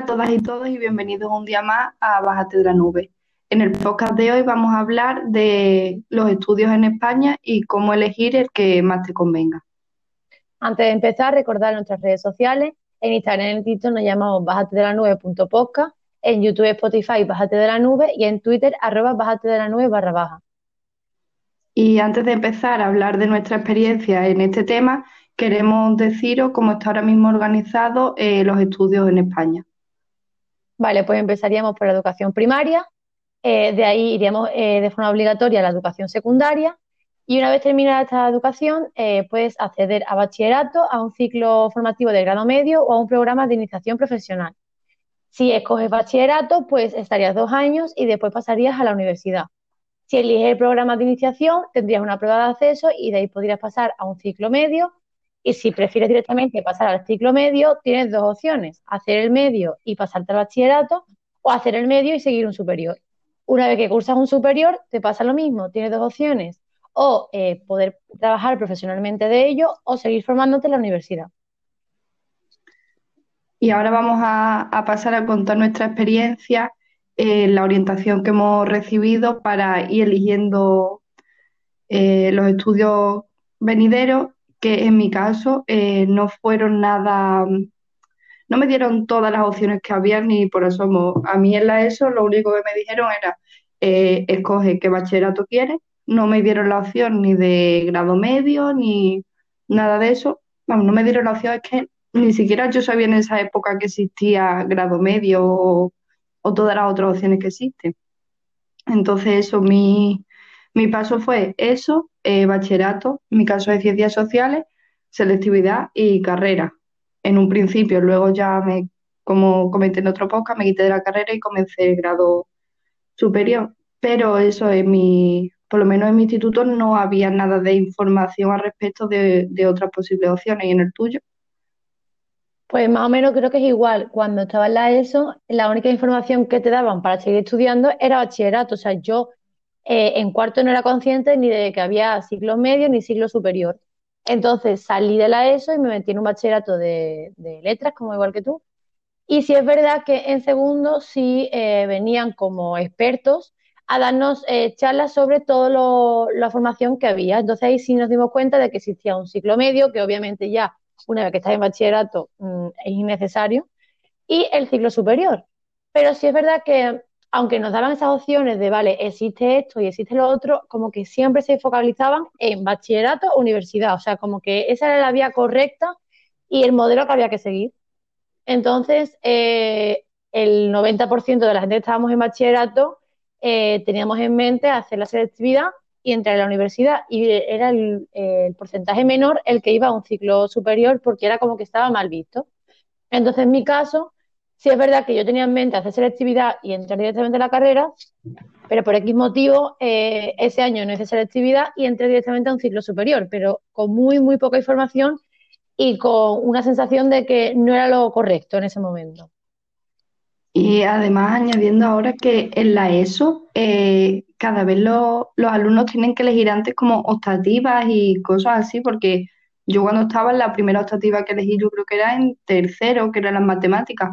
a todas y todos y bienvenidos un día más a Bájate de la Nube. En el podcast de hoy vamos a hablar de los estudios en España y cómo elegir el que más te convenga. Antes de empezar, recordar nuestras redes sociales. En Instagram y en TikTok nos llamamos bájate de la nube.podcast, en YouTube Spotify Bájate de la Nube y en Twitter arroba bájate de la nube barra baja. Y antes de empezar a hablar de nuestra experiencia en este tema, queremos deciros cómo está ahora mismo organizado eh, los estudios en España. Vale, pues empezaríamos por la educación primaria, eh, de ahí iríamos eh, de forma obligatoria a la educación secundaria y una vez terminada esta educación, puedes acceder a bachillerato, a un ciclo formativo de grado medio o a un programa de iniciación profesional. Si escoges bachillerato, pues estarías dos años y después pasarías a la universidad. Si eliges el programa de iniciación, tendrías una prueba de acceso y de ahí podrías pasar a un ciclo medio y si prefieres directamente pasar al ciclo medio, tienes dos opciones, hacer el medio y pasarte al bachillerato o hacer el medio y seguir un superior. Una vez que cursas un superior, te pasa lo mismo, tienes dos opciones, o eh, poder trabajar profesionalmente de ello o seguir formándote en la universidad. Y ahora vamos a, pasar a contar nuestra experiencia, en la orientación que hemos recibido para ir eligiendo eh, los estudios venideros que en mi caso eh, no fueron nada, no me dieron todas las opciones que había ni por asomo. A mí en la ESO lo único que me dijeron era, eh, escoge qué bachillerato quieres. No me dieron la opción ni de grado medio ni nada de eso. Vamos, no me dieron la opción, es que ni siquiera yo sabía en esa época que existía grado medio o, o todas las otras opciones que existen. Entonces eso, mi, mi paso fue eso, eh, bachillerato, mi caso de ciencias sociales, selectividad y carrera. En un principio, luego ya me, como comenté en otro podcast, me quité de la carrera y comencé el grado superior. Pero eso en mi, por lo menos en mi instituto no había nada de información al respecto de, de otras posibles opciones. ¿Y en el tuyo? Pues más o menos creo que es igual. Cuando estaba en la ESO, la única información que te daban para seguir estudiando era bachillerato. O sea, yo eh, en cuarto no era consciente ni de que había ciclo medio ni ciclo superior. Entonces salí de la ESO y me metí en un bachillerato de, letras, como igual que tú. Y sí es verdad que en segundo sí eh, venían como expertos a darnos eh, charlas sobre toda la formación que había. Entonces ahí sí nos dimos cuenta de que existía un ciclo medio, que obviamente ya una vez que estás en bachillerato mm, es innecesario, y el ciclo superior. Pero sí es verdad que aunque nos daban esas opciones de, vale, existe esto y existe lo otro, como que siempre se focalizaban en bachillerato universidad, o sea, como que esa era la vía correcta y el modelo que había que seguir. Entonces, eh, el 90% de la gente que estábamos en bachillerato eh, teníamos en mente hacer la selectividad y entrar a la universidad y era el, porcentaje menor el que iba a un ciclo superior porque era como que estaba mal visto. Entonces, en mi caso, Sí es verdad que yo tenía en mente hacer selectividad y entrar directamente a la carrera, pero por X motivo eh, ese año no hice selectividad y entré directamente a un ciclo superior, pero con muy, muy poca información y con una sensación de que no era lo correcto en ese momento. Y además añadiendo ahora que en la ESO eh, cada vez los alumnos tienen que elegir antes como optativas y cosas así, porque yo cuando estaba en la primera optativa que elegí yo creo que era en tercero, que eran las matemáticas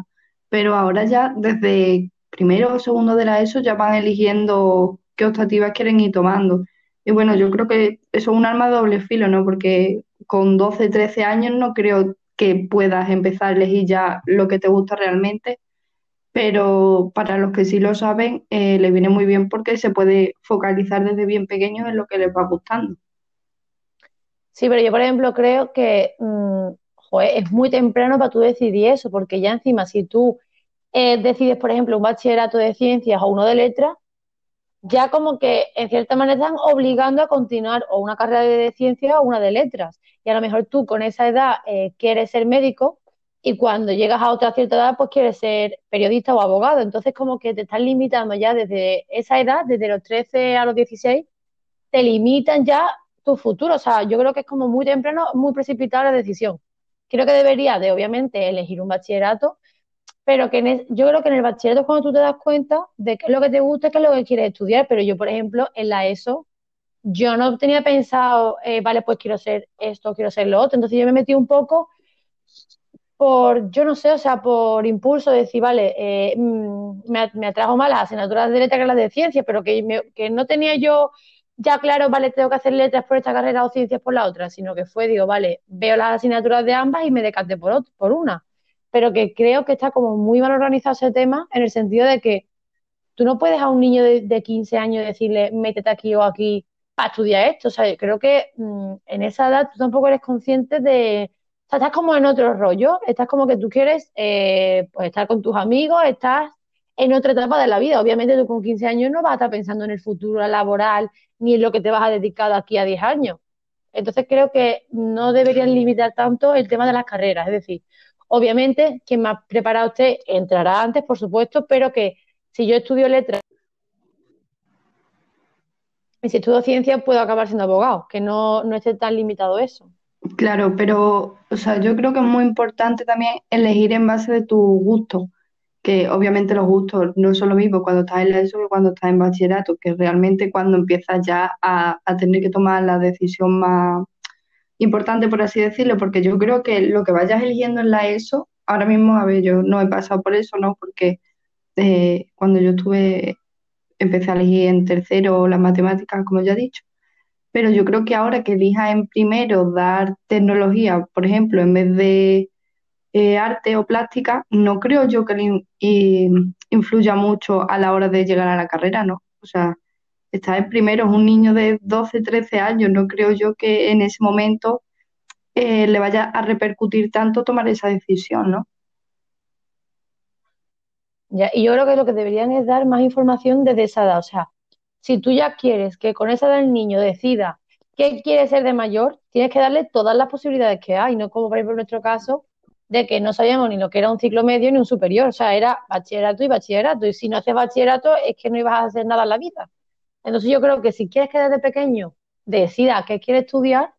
pero ahora ya desde primero o segundo de la ESO ya van eligiendo qué optativas quieren ir tomando. Y bueno, yo creo que eso es un arma de doble filo, ¿no? Porque con 12, 13 años no creo que puedas empezar a elegir ya lo que te gusta realmente, pero para los que sí lo saben, eh, le viene muy bien porque se puede focalizar desde bien pequeños en lo que les va gustando. Sí, pero yo, por ejemplo, creo que es muy temprano para tú decidir eso, porque ya encima si tú eh, decides, por ejemplo, un bachillerato de ciencias o uno de letras, ya como que en cierta manera están obligando a continuar o una carrera de ciencias o una de letras. Y a lo mejor tú con esa edad eh, quieres ser médico y cuando llegas a otra cierta edad pues quieres ser periodista o abogado. Entonces como que te están limitando ya desde esa edad, desde los 13 a los 16, te limitan ya tu futuro. O sea, yo creo que es como muy temprano, muy precipitada la decisión creo que debería de, obviamente, elegir un bachillerato, pero que yo creo que en el bachillerato es cuando tú te das cuenta de qué es lo que te gusta, qué es lo que quieres estudiar, pero yo, por ejemplo, en la ESO, yo no tenía pensado, eh, vale, pues quiero ser esto, quiero ser lo otro, entonces yo me metí un poco por, yo no sé, o sea, por impulso de decir, vale, eh, mm, me, me, atrajo más las asignaturas de letras que las de ciencia, pero que, que no tenía yo ya claro, vale, tengo que hacer letras por esta carrera o ciencias por la otra, sino que fue, digo, vale, veo las asignaturas de ambas y me decanté por, por una. Pero que creo que está como muy mal organizado ese tema en el sentido de que tú no puedes a un niño de, 15 años decirle, métete aquí o aquí para estudiar esto. O sea, yo creo que mm, en esa edad tú tampoco eres consciente de... O sea, estás como en otro rollo, estás como que tú quieres eh, pues estar con tus amigos, estás en otra etapa de la vida. Obviamente tú con 15 años no vas a estar pensando en el futuro laboral ni en lo que te vas a dedicar aquí a 10 años. Entonces creo que no deberían limitar tanto el tema de las carreras. Es decir, obviamente quien más preparado usted entrará antes, por supuesto, pero que si yo estudio letras y si estudio ciencia puedo acabar siendo abogado, que no, no esté tan limitado eso. Claro, pero o sea, yo creo que es muy importante también elegir en base de tu gusto, que obviamente los gustos no son lo mismo cuando estás en la ESO que cuando estás en bachillerato, que realmente cuando empiezas ya a, a tener que tomar la decisión más importante, por así decirlo, porque yo creo que lo que vayas eligiendo en la ESO, ahora mismo, a ver, yo no he pasado por eso, ¿no? Porque eh, cuando yo estuve, empecé a elegir en tercero las matemáticas, como ya he dicho, pero yo creo que ahora que elija en primero dar tecnología, por ejemplo, en vez de eh, arte o plástica, no creo yo que le influya mucho a la hora de llegar a la carrera, ¿no? O sea, está en primero, es un niño de 12, 13 años, no creo yo que en ese momento eh, le vaya a repercutir tanto tomar esa decisión, ¿no? y yo creo que lo que deberían es dar más información desde esa edad. O sea, si tú ya quieres que con esa edad el niño decida qué quiere ser de mayor, tienes que darle todas las posibilidades que hay, no como por ejemplo en nuestro caso, de que no sabíamos ni lo que era un ciclo medio ni un superior. O sea, era bachillerato y bachillerato. Y si no haces bachillerato es que no ibas a hacer nada en la vida. Entonces yo creo que si quieres que desde pequeño decida qué quiere estudiar,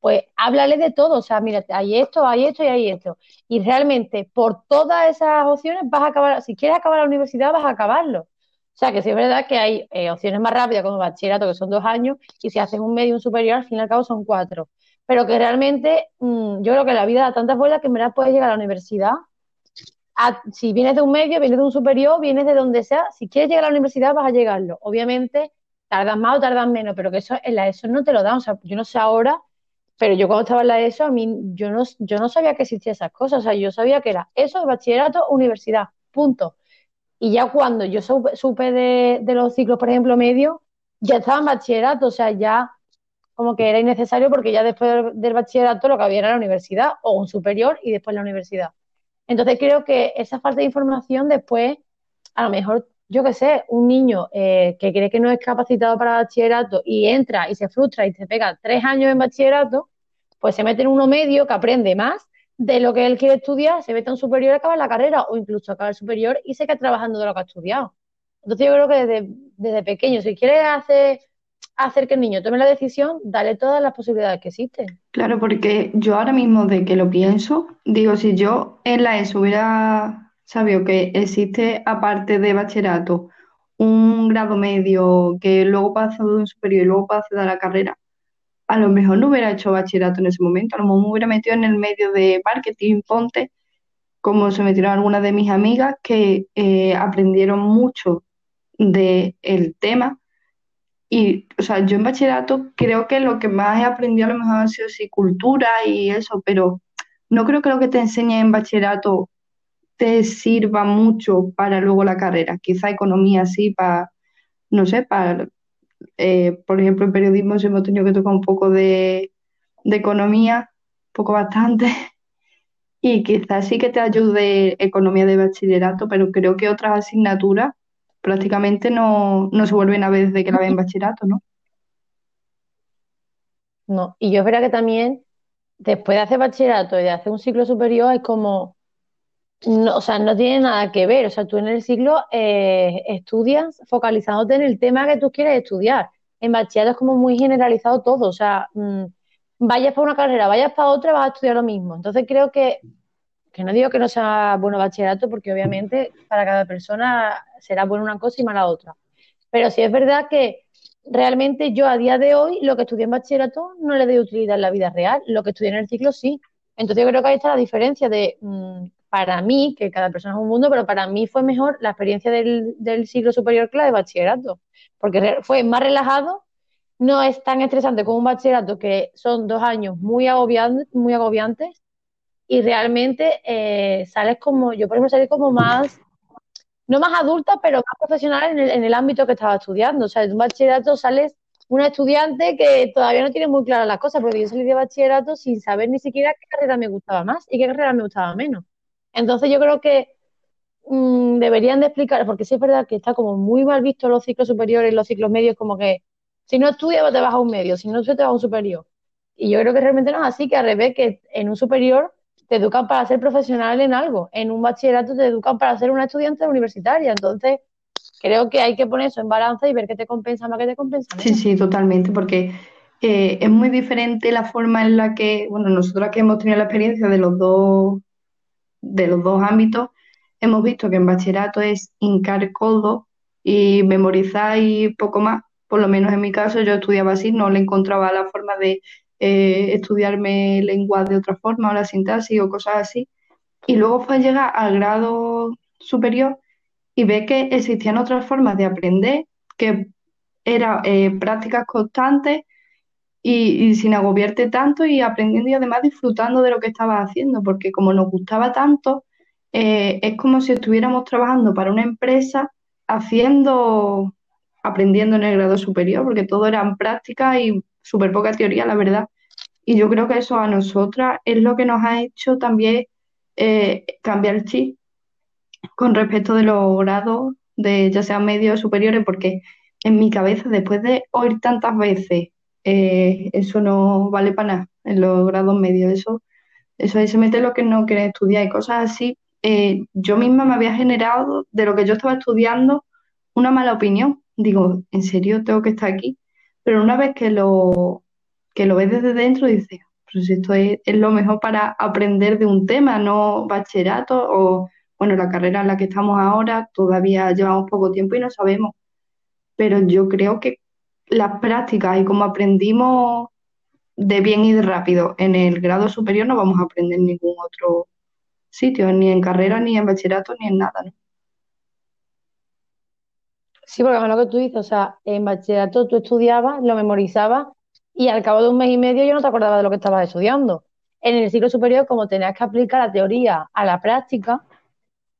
pues háblale de todo, o sea, mira, hay esto, hay esto y hay esto. Y realmente por todas esas opciones vas a acabar, si quieres acabar la universidad, vas a acabarlo. O sea, que sí es verdad que hay eh, opciones más rápidas como bachillerato, que son dos años, y si haces un medio y un superior, al fin y al cabo son cuatro. Pero que realmente mm, yo creo que la vida da tantas vueltas que en verdad puedes llegar a la universidad. si vienes de un medio, vienes de un superior, vienes de donde sea, si quieres llegar a la universidad vas a llegarlo. Obviamente tardas más o tardas menos, pero que eso en la ESO no te lo dan. O sea, yo no sé ahora pero yo cuando estaba en la ESO, a mí, yo no, yo no sabía que existían esas cosas. O sea, yo sabía que era eso, bachillerato, universidad, punto. Y ya cuando yo supe, de, los ciclos, por ejemplo, medio, ya estaba en bachillerato, o sea, ya como que era innecesario porque ya después del, bachillerato lo que había era la universidad o un superior y después la universidad. Entonces creo que esa falta de información después, a lo mejor, yo qué sé, un niño eh, que cree que no es capacitado para bachillerato y entra y se frustra y se pega tres años en bachillerato, pues se mete en uno medio que aprende más de lo que él quiere estudiar, se mete en superior y acaba la carrera, o incluso acaba el superior y se queda trabajando de lo que ha estudiado. Entonces yo creo que desde, pequeño, si quieres hacer, hacer que el niño tome la decisión, dale todas las posibilidades que existen. Claro, porque yo ahora mismo de que lo pienso, digo, si yo en la ESO hubiera sabido que existe, aparte de bachillerato, un grado medio que luego pasa de un superior y luego pasa de la carrera, a lo mejor no hubiera hecho bachillerato en ese momento, a lo mejor me hubiera metido en el medio de marketing, ponte, como se metieron algunas de mis amigas que eh, aprendieron mucho del el tema. Y, o sea, yo en bachillerato creo que lo que más he aprendido a lo mejor ha sido sí, cultura y eso, pero no creo que lo que te enseñe en bachillerato te sirva mucho para luego la carrera. Quizá economía sí, para, no sé, para eh, por ejemplo, en periodismo hemos tenido que tocar un poco de, economía, poco bastante, y quizás sí que te ayude economía de bachillerato, pero creo que otras asignaturas prácticamente no, se vuelven a ver desde que la ven en bachillerato, ¿no? No, y yo espero que también después de hacer bachillerato y de hacer un ciclo superior es como no, o sea, no tiene nada que ver. O sea, tú en el ciclo eh, estudias focalizándote en el tema que tú quieres estudiar. En bachillerato es como muy generalizado todo. O sea, mm, vayas para una carrera, vayas para otra, vas a estudiar lo mismo. Entonces creo que, que no digo que no sea bueno bachillerato, porque obviamente para cada persona será bueno una cosa y mala otra. Pero sí es verdad que realmente yo a día de hoy lo que estudié en bachillerato no le doy utilidad en la vida real. Lo que estudié en el ciclo sí. Entonces yo creo que ahí está la diferencia de, mm, para mí, que cada persona es un mundo, pero para mí fue mejor la experiencia del, del ciclo superior que la de bachillerato, porque fue más relajado, no es tan estresante como un bachillerato, que son dos años muy agobiantes, muy agobiantes y realmente eh, sales como, yo por ejemplo salí como más, no más adulta, pero más profesional en el, en el ámbito que estaba estudiando. O sea, de un bachillerato sales una estudiante que todavía no tiene muy claras las cosas, porque yo salí de bachillerato sin saber ni siquiera qué carrera me gustaba más y qué carrera me gustaba menos. Entonces yo creo que mmm, deberían de explicar, porque sí es verdad que está como muy mal visto los ciclos superiores, los ciclos medios, como que si no estudias te vas a un medio, si no estudias te vas a un superior. Y yo creo que realmente no es así, que al revés, que en un superior te educan para ser profesional en algo, en un bachillerato te educan para ser una estudiante universitaria. Entonces, creo que hay que poner eso en balanza y ver qué te compensa más, qué te compensa menos. Sí, sí, totalmente, porque eh, es muy diferente la forma en la que, bueno, nosotros que hemos tenido la experiencia de los dos, de los dos ámbitos, hemos visto que en bachillerato es hincar codo y memorizar y poco más. Por lo menos en mi caso yo estudiaba así, no le encontraba la forma de eh, estudiarme lenguas de otra forma o la sintaxis o cosas así. Y luego fue llegar al grado superior y ve que existían otras formas de aprender, que eran eh, prácticas constantes y, y, sin agobiarte tanto y aprendiendo y además disfrutando de lo que estabas haciendo, porque como nos gustaba tanto, eh, es como si estuviéramos trabajando para una empresa haciendo, aprendiendo en el grado superior, porque todo eran prácticas y súper poca teoría, la verdad. Y yo creo que eso a nosotras es lo que nos ha hecho también eh, cambiar el chip con respecto de los grados, de ya sean medios superiores, porque en mi cabeza, después de oír tantas veces, eh, eso no vale para nada en los grados medios, eso, eso ahí se mete lo que no quiere estudiar y cosas así. Eh, yo misma me había generado de lo que yo estaba estudiando una mala opinión. Digo, ¿en serio tengo que estar aquí? Pero una vez que lo, que lo ves desde dentro, dices, pues esto es, es lo mejor para aprender de un tema, no bachillerato o bueno, la carrera en la que estamos ahora todavía llevamos poco tiempo y no sabemos, pero yo creo que las prácticas y como aprendimos de bien y de rápido en el grado superior no vamos a aprender en ningún otro sitio, ni en carrera, ni en bachillerato, ni en nada, ¿no? Sí, porque además lo que tú dices, o sea, en bachillerato tú estudiabas, lo memorizabas y al cabo de un mes y medio yo no te acordabas de lo que estabas estudiando. En el ciclo superior, como tenías que aplicar la teoría a la práctica,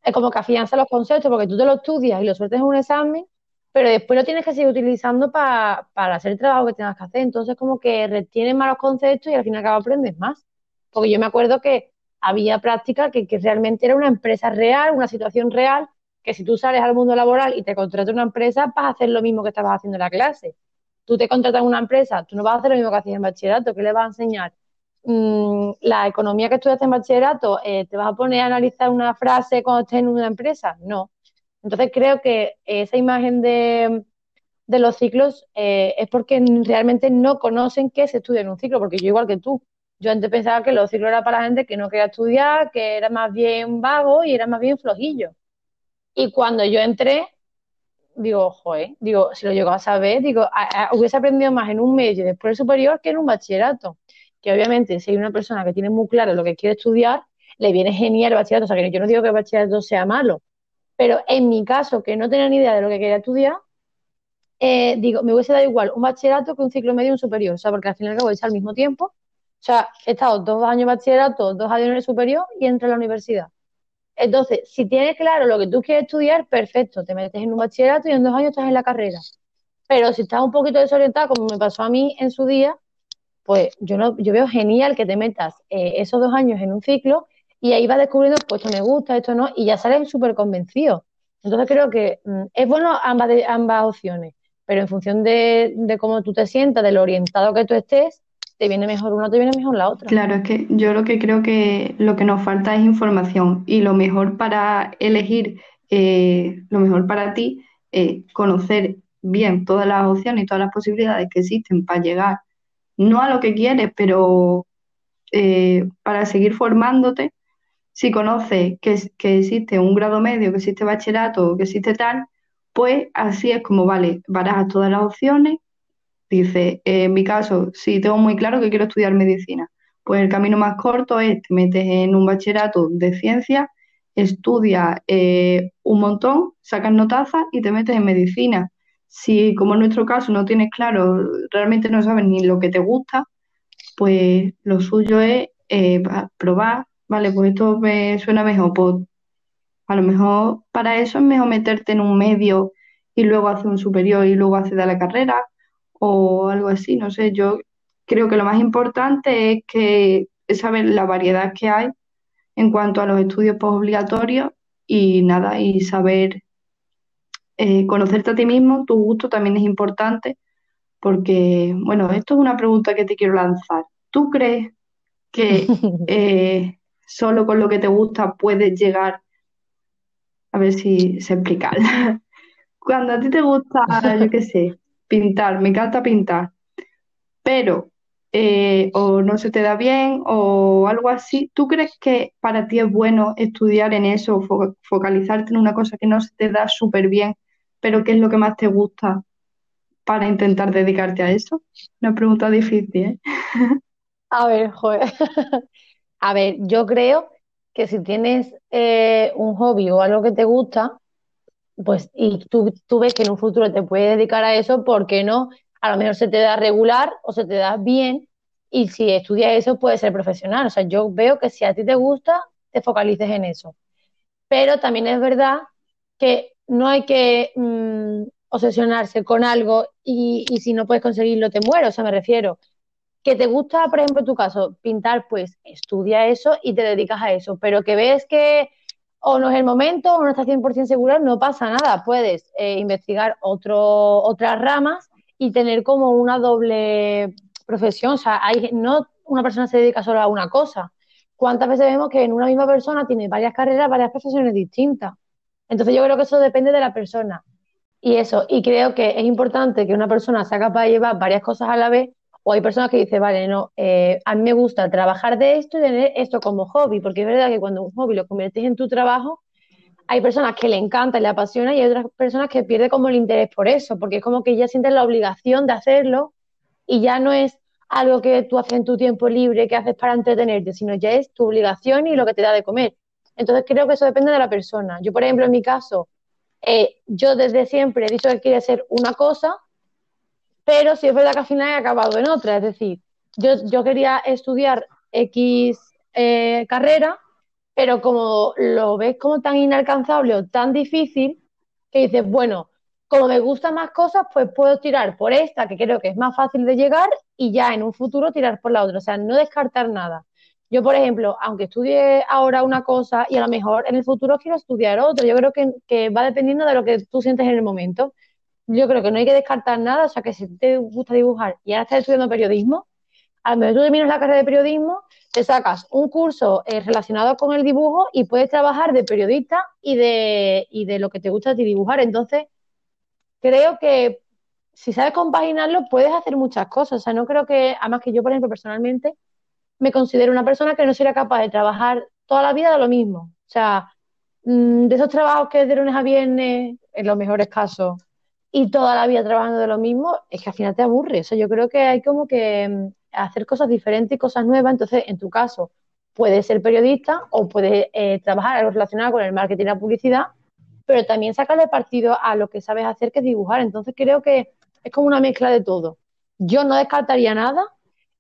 es como que afianza los conceptos porque tú te lo estudias y lo sueltes en un examen, pero después lo tienes que seguir utilizando para hacer el trabajo que tengas que hacer. Entonces, como que retienes más los conceptos y al fin y al aprendes más. Porque yo me acuerdo que había práctica que, que realmente era una empresa real, una situación real, que si tú sales al mundo laboral y te contrata una empresa, vas a hacer lo mismo que estabas haciendo en la clase. Tú te contratas una empresa, tú no vas a hacer lo mismo que hacías en bachillerato, ¿qué le vas a enseñar? Mm, la economía que estudiaste en bachillerato, eh, ¿te vas a poner a analizar una frase cuando estés en una empresa? No. Entonces creo que esa imagen de, de los ciclos eh, es porque realmente no conocen qué se estudia en un ciclo, porque yo igual que tú, yo antes pensaba que los ciclos eran para la gente que no quería estudiar, que era más bien vago y era más bien flojillo. Y cuando yo entré, digo, joder, digo, si lo llego a saber, digo, hubiese aprendido más en un medio después superior que en un bachillerato que obviamente si hay una persona que tiene muy claro lo que quiere estudiar, le viene genial el bachillerato. O sea, que yo no digo que el bachillerato sea malo, pero en mi caso, que no tenía ni idea de lo que quería estudiar, eh, digo, me hubiese dado igual un bachillerato que un ciclo medio y un superior, o sea, porque al final acabo de al mismo tiempo. O sea, he estado dos años en bachillerato, dos años en el superior y entro a la universidad. Entonces, si tienes claro lo que tú quieres estudiar, perfecto, te metes en un bachillerato y en dos años estás en la carrera. Pero si estás un poquito desorientado, como me pasó a mí en su día, pues yo, no, yo veo genial que te metas eh, esos dos años en un ciclo y ahí vas descubriendo, pues esto me gusta, esto no, y ya sales súper convencido. Entonces creo que mm, es bueno ambas, ambas opciones, pero en función de, de cómo tú te sientas, de lo orientado que tú estés, te viene mejor una, te viene mejor la otra. Claro, es que yo lo que creo que lo que nos falta es información y lo mejor para elegir, eh, lo mejor para ti, es conocer bien todas las opciones y todas las posibilidades que existen para llegar no a lo que quieres, pero eh, para seguir formándote, si conoces que, que, existe un grado medio, que existe bachillerato, que existe tal, pues así es como, vale, barajas todas las opciones. Dice, en mi caso, si tengo muy claro que quiero estudiar medicina, Pues el camino más corto es te metes en un bachillerato de ciencia, estudias eh, un montón, sacas notazas y te metes en medicina. Si, como en nuestro caso, no tienes claro, realmente no sabes ni lo que te gusta, pues lo suyo es eh, probar, vale, pues esto me suena mejor, pues a lo mejor para eso es mejor meterte en un medio y luego hacer un superior y luego acceder a la carrera o algo así, no sé, yo creo que lo más importante es que es saber la variedad que hay en cuanto a los estudios postobligatorios y nada, y saber eh, conocerte a ti mismo, tu gusto también es importante, porque, bueno, esto es una pregunta que te quiero lanzar. ¿Tú crees que eh, solo con lo que te gusta puedes llegar, a ver si se explica, cuando a ti te gusta, yo qué sé, pintar, me encanta pintar, pero eh, o no se te da bien o algo así, ¿tú crees que para ti es bueno estudiar en eso, focalizarte en una cosa que no se te da súper bien, pero qué es lo que más te gusta para intentar dedicarte a eso? Una pregunta difícil, ¿eh? A ver, joder. A ver, yo creo que si tienes eh, un hobby o algo que te gusta, pues y tú, tú ves que en un futuro te puedes dedicar a eso, ¿por qué no a lo mejor se te da regular o se te da bien y si estudias eso puedes ser profesional. O sea, yo veo que si a ti te gusta, te focalices en eso. Pero también es verdad que no hay que mm, obsesionarse con algo y, y, si no puedes conseguirlo te mueres. O sea, me refiero que te gusta, por ejemplo, en tu caso, pintar, pues estudia eso y te dedicas a eso. Pero que ves que o no es el momento o no estás 100% segura, no pasa nada. Puedes eh, investigar otro, otras ramas y tener como una doble profesión. O sea, hay, no una persona se dedica solo a una cosa. ¿Cuántas veces vemos que en una misma persona tiene varias carreras, varias profesiones distintas? Entonces yo creo que eso depende de la persona. Y eso, y creo que es importante que una persona sea capaz de llevar varias cosas a la vez, o hay personas que dicen, vale, no, eh, a mí me gusta trabajar de esto y tener esto como hobby, porque es verdad que cuando un hobby lo conviertes en tu trabajo, hay personas que le encanta y le apasiona y hay otras personas que pierden como el interés por eso, porque es como que ya sienten la obligación de hacerlo y ya no es algo que tú haces en tu tiempo libre, que haces para entretenerte, sino ya es tu obligación y lo que te da de comer. Entonces creo que eso depende de la persona. Yo, por ejemplo, en mi caso, eh, yo desde siempre he dicho que quiero ser una cosa, pero sí es verdad que al final he acabado en otra. Es decir, yo, yo quería estudiar X eh, carrera pero como lo ves como tan inalcanzable o tan difícil, que dices, bueno, como me gustan más cosas, pues puedo tirar por esta, que creo que es más fácil de llegar, y ya en un futuro tirar por la otra. O sea, no descartar nada. Yo, por ejemplo, aunque estudie ahora una cosa y a lo mejor en el futuro quiero estudiar otra, yo creo que, que va dependiendo de lo que tú sientes en el momento. Yo creo que no hay que descartar nada, o sea, que si te gusta dibujar y ahora estás estudiando periodismo, a lo mejor tú terminas la carrera de periodismo te sacas un curso eh, relacionado con el dibujo y puedes trabajar de periodista y de, y de lo que te gusta a ti dibujar. Entonces, creo que si sabes compaginarlo, puedes hacer muchas cosas. O sea, no creo que, además que yo, por ejemplo, personalmente, me considero una persona que no sería capaz de trabajar toda la vida de lo mismo. O sea, mm, de esos trabajos que de lunes a viernes, en los mejores casos, y toda la vida trabajando de lo mismo, es que al final te aburre. O sea, yo creo que hay como que mm, hacer cosas diferentes y cosas nuevas. Entonces, en tu caso, puedes ser periodista o puedes eh, trabajar algo relacionado con el marketing y la publicidad, pero también sacarle partido a lo que sabes hacer, que es dibujar. Entonces, creo que es como una mezcla de todo. Yo no descartaría nada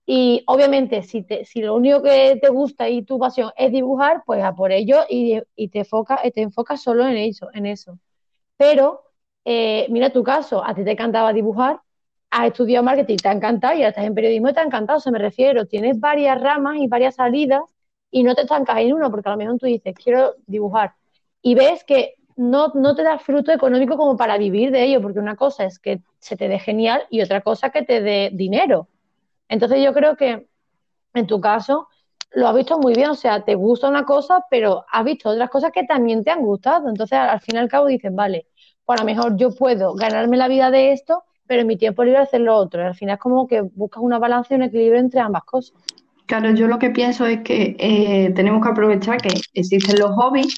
y obviamente si, te, si lo único que te gusta y tu pasión es dibujar, pues a por ello y, te, enfoca, te enfocas solo en eso. En eso. Pero eh, mira tu caso, a ti te encantaba dibujar, has estudiado marketing, te ha encantado y ahora estás en periodismo y te ha encantado, se me refiero, tienes varias ramas y varias salidas y no te estancas en uno, porque a lo mejor tú dices, quiero dibujar y ves que no, no te da fruto económico como para vivir de ello, porque una cosa es que se te dé genial y otra cosa que te dé dinero. Entonces yo creo que en tu caso lo has visto muy bien, o sea, te gusta una cosa, pero has visto otras cosas que también te han gustado. Entonces al fin y al cabo dices, vale, pues a lo mejor yo puedo ganarme la vida de esto pero en mi tiempo libre hacer lo otro. al final es como que buscas una balanza y un equilibrio entre ambas cosas. Claro, yo lo que pienso es que eh, tenemos que aprovechar que existen los hobbies,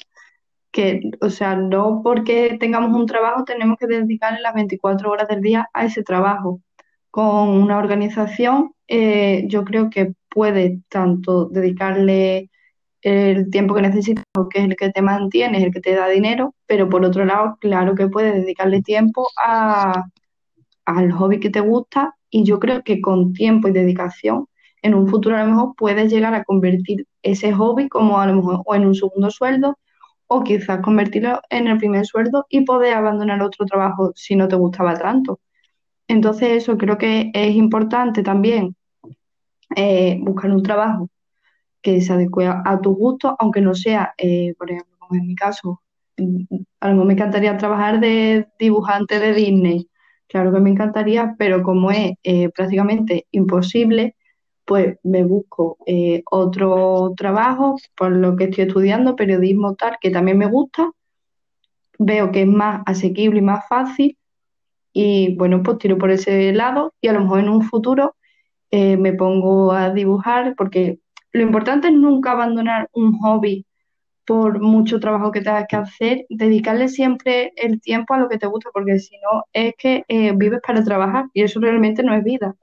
que, o sea, no porque tengamos un trabajo tenemos que dedicarle las 24 horas del día a ese trabajo. Con una organización, eh, yo creo que puedes tanto dedicarle el tiempo que necesitas, que es el que te mantiene, el que te da dinero, pero por otro lado, claro que puedes dedicarle tiempo a, al hobby que te gusta y yo creo que con tiempo y dedicación en un futuro a lo mejor puedes llegar a convertir ese hobby como a lo mejor o en un segundo sueldo o quizás convertirlo en el primer sueldo y poder abandonar otro trabajo si no te gustaba tanto. Entonces eso creo que es importante también eh, buscar un trabajo que se adecue a, tu gusto, aunque no sea, eh, por ejemplo, como en mi caso, mm, a lo mejor me encantaría trabajar de dibujante de Disney, claro que me encantaría, pero como es eh, prácticamente imposible, pues me busco otro trabajo por lo que estoy estudiando, periodismo tal, que también me gusta, veo que es más asequible y más fácil y bueno, pues tiro por ese lado y a lo mejor en un futuro eh, me pongo a dibujar porque lo importante es nunca abandonar un hobby por mucho trabajo que tengas que hacer, dedicarle siempre el tiempo a lo que te gusta, porque si no es que eh, vives para trabajar y eso realmente no es vida.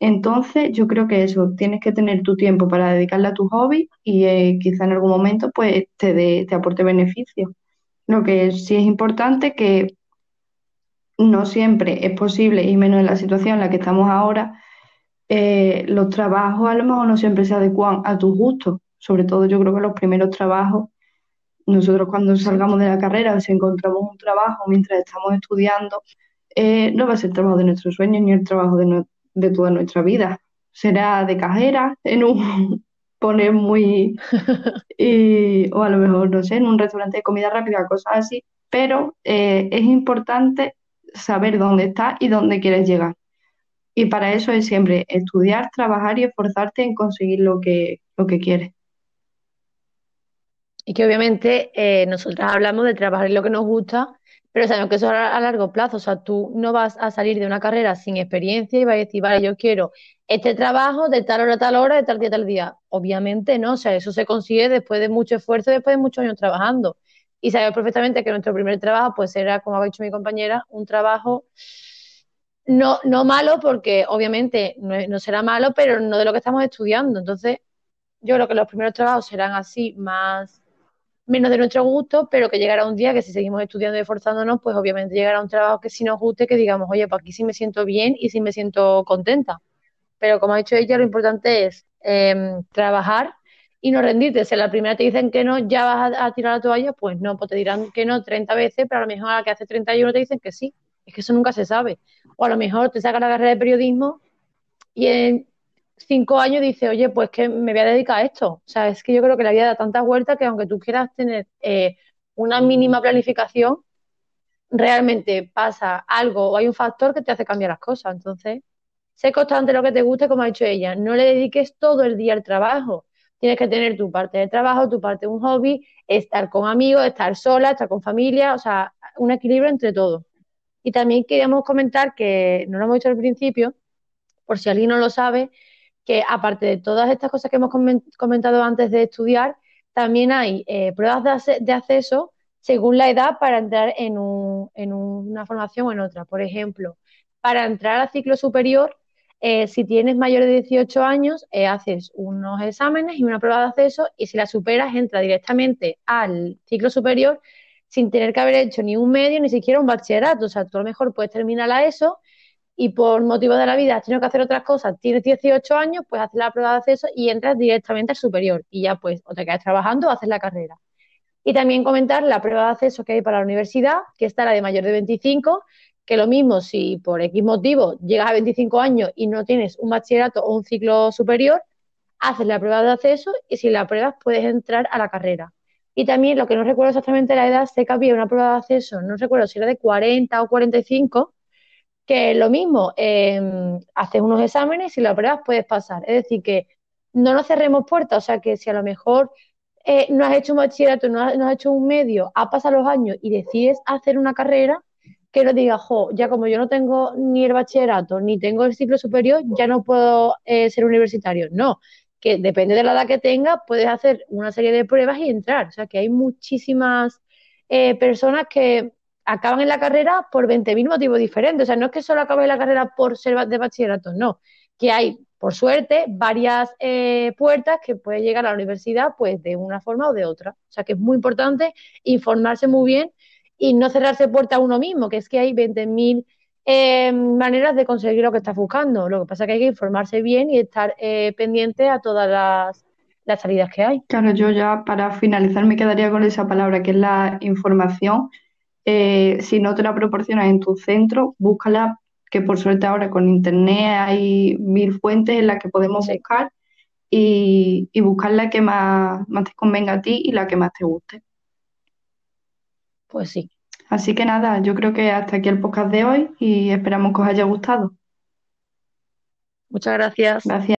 Entonces, yo creo que eso, tienes que tener tu tiempo para dedicarle a tu hobby y eh, quizá en algún momento pues te, te aporte beneficio. Lo que sí es importante que no siempre es posible, y menos en la situación en la que estamos ahora, eh, los trabajos a lo mejor no siempre se adecuan a tus gustos. Sobre todo yo creo que los primeros trabajos, nosotros cuando salgamos de la carrera, si encontramos un trabajo mientras estamos estudiando, eh, no va a ser el trabajo de nuestros sueños ni el trabajo de, toda nuestra vida. Será de cajera, en un poner muy o a lo mejor, no sé, en un restaurante de comida rápida, cosas así, pero eh, es importante saber dónde estás y dónde quieres llegar. Y para eso es siempre estudiar, trabajar y esforzarte en conseguir lo que, lo que quieres. Y que obviamente eh, nosotras hablamos de trabajar en lo que nos gusta, pero sabemos que eso es a largo plazo, o sea, tú no vas a salir de una carrera sin experiencia y vas a decir, vale, yo quiero este trabajo de tal hora a tal hora, de tal día a tal día. Obviamente no, o sea, eso se consigue después de mucho esfuerzo, después de muchos años trabajando. Y sabemos perfectamente que nuestro primer trabajo, pues era, como ha dicho mi compañera, un trabajo no, no malo, porque obviamente no, será malo, pero no de lo que estamos estudiando. Entonces, yo creo que los primeros trabajos serán así, más menos de nuestro gusto, pero que llegará un día que si seguimos estudiando y esforzándonos, pues obviamente llegará un trabajo que sí nos guste, que digamos, oye, pues aquí sí me siento bien y sí me siento contenta. Pero como ha dicho ella, lo importante es em, trabajar y no rendirte. Si a la primera te dicen que no, ya vas a, tirar la toalla, pues no, pues te dirán que no 30 veces, pero a lo mejor a la que hace 31 te dicen que sí. Es que eso nunca se sabe. O a lo mejor te saca la carrera de periodismo y en cinco años dice, oye, pues que me voy a dedicar a esto. O sea, es que yo creo que la vida da tantas vueltas que aunque tú quieras tener eh, una mínima planificación, realmente pasa algo o hay un factor que te hace cambiar las cosas. Entonces, sé constante lo que te guste, como ha dicho ella. No le dediques todo el día al trabajo. Tienes que tener tu parte de trabajo, tu parte de un hobby, estar con amigos, estar sola, estar con familia, o sea, un equilibrio entre todo. Y también queríamos comentar que, no lo hemos dicho al principio, por si alguien no lo sabe, que aparte de todas estas cosas que hemos comentado antes de estudiar, también hay eh, pruebas de, acceso según la edad para entrar en, una formación o en otra. Por ejemplo, para entrar al ciclo superior, eh, si tienes mayor de 18 años, eh, haces unos exámenes y una prueba de acceso y si la superas, entra directamente al ciclo superior sin tener que haber hecho ni un medio ni siquiera un bachillerato. O sea, tú a lo mejor puedes terminar la ESO y por motivo de la vida has tenido que hacer otras cosas, tienes 18 años, pues haces la prueba de acceso y entras directamente al superior y ya pues o te quedas trabajando o haces la carrera. Y también comentar la prueba de acceso que hay para la universidad, que está la de mayor de 25, que lo mismo si por X motivo llegas a 25 años y no tienes un bachillerato o un ciclo superior, haces la prueba de acceso y si la pruebas puedes entrar a la carrera. Y también lo que no recuerdo exactamente la edad, sé que había una prueba de acceso, no recuerdo si era de 40 o 45, que lo mismo, eh, haces unos exámenes y si lo apruebas puedes pasar. Es decir, que no nos cerremos puertas, o sea que si a lo mejor eh, no has hecho un bachillerato, no has, no has, hecho un medio, ha pasado los años y decides hacer una carrera, que no digas, jo, ya como yo no tengo ni el bachillerato ni tengo el ciclo superior, ya no puedo eh, ser universitario. No, que depende de la edad que tengas, puedes hacer una serie de pruebas y entrar. O sea que hay muchísimas eh, personas que acaban en la carrera por 20.000 motivos diferentes. O sea, no es que solo acaben la carrera por ser de bachillerato, no. Que hay por suerte, varias eh, puertas que puede llegar a la universidad pues de una forma o de otra. O sea que es muy importante informarse muy bien y no cerrarse puerta a uno mismo, que es que hay 20.000 eh, maneras de conseguir lo que estás buscando. Lo que pasa es que hay que informarse bien y estar eh, pendiente a todas las, las salidas que hay. Claro, yo ya para finalizar me quedaría con esa palabra, que es la información. si no te la proporcionas en tu centro, búscala que por suerte ahora con internet hay mil fuentes en las que podemos buscar y, buscar la que más, más te convenga a ti y la que más te guste. Pues sí. Así que nada, yo creo que hasta aquí el podcast de hoy y esperamos que os haya gustado. Muchas gracias. Gracias.